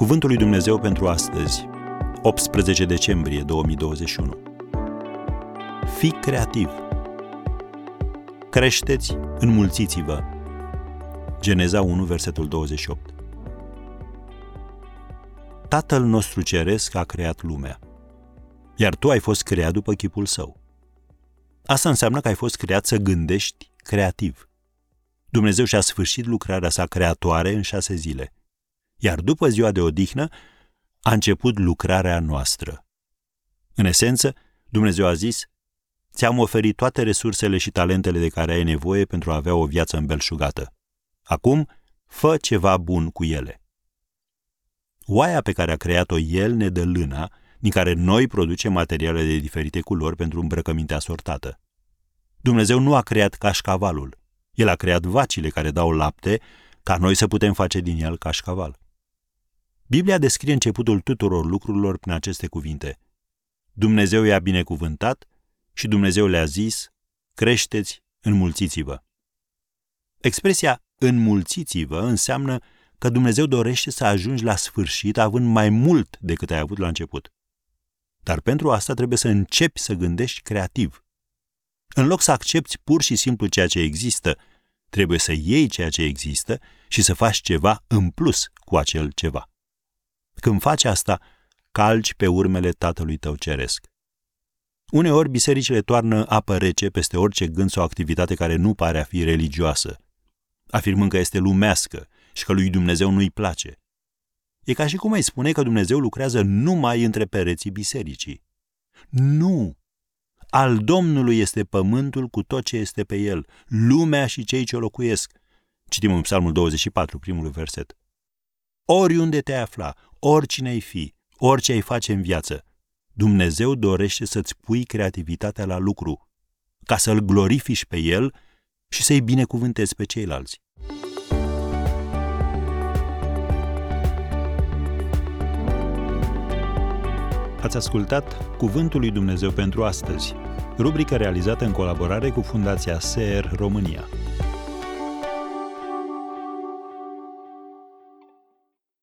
Cuvântul lui Dumnezeu pentru astăzi, 18 decembrie 2021. Fii creativ. Creșteți, înmulțiți-vă. Geneza 1, versetul 28. Tatăl nostru ceresc a creat lumea, iar tu ai fost creat după chipul său. Asta înseamnă că ai fost creat să gândești creativ. Dumnezeu și-a sfârșit lucrarea sa creatoare în șase zile – iar după ziua de odihnă a început lucrarea noastră. În esență, Dumnezeu a zis, ți-am oferit toate resursele și talentele de care ai nevoie pentru a avea o viață îmbelșugată. Acum, fă ceva bun cu ele. Oaia pe care a creat-o el ne dă lâna, din care noi producem materiale de diferite culori pentru îmbrăcămintea sortată. Dumnezeu nu a creat cașcavalul. El a creat vacile care dau lapte, ca noi să putem face din el cașcaval. Biblia descrie începutul tuturor lucrurilor prin aceste cuvinte. Dumnezeu i-a binecuvântat și Dumnezeu le-a zis, creșteți, înmulțiți-vă. Expresia înmulțiți-vă înseamnă că Dumnezeu dorește să ajungi la sfârșit având mai mult decât ai avut la început. Dar pentru asta trebuie să începi să gândești creativ. În loc să accepti pur și simplu ceea ce există, trebuie să iei ceea ce există și să faci ceva în plus cu acel ceva. Când faci asta, calci pe urmele Tatălui tău ceresc. Uneori, bisericile toarnă apă rece peste orice gând sau activitate care nu pare a fi religioasă, afirmând că este lumească și că lui Dumnezeu nu-i place. E ca și cum ai spune că Dumnezeu lucrează numai între pereții bisericii. Nu! Al Domnului este pământul cu tot ce este pe el, lumea și cei ce o locuiesc. Citim în Psalmul 24, primul verset. Oriunde te afla, oricine ai fi, orice ai face în viață, Dumnezeu dorește să-ți pui creativitatea la lucru, ca să-L glorifici pe El și să-i binecuvântezi pe ceilalți. Ați ascultat Cuvântul lui Dumnezeu pentru astăzi, rubrică realizată în colaborare cu Fundația SER România.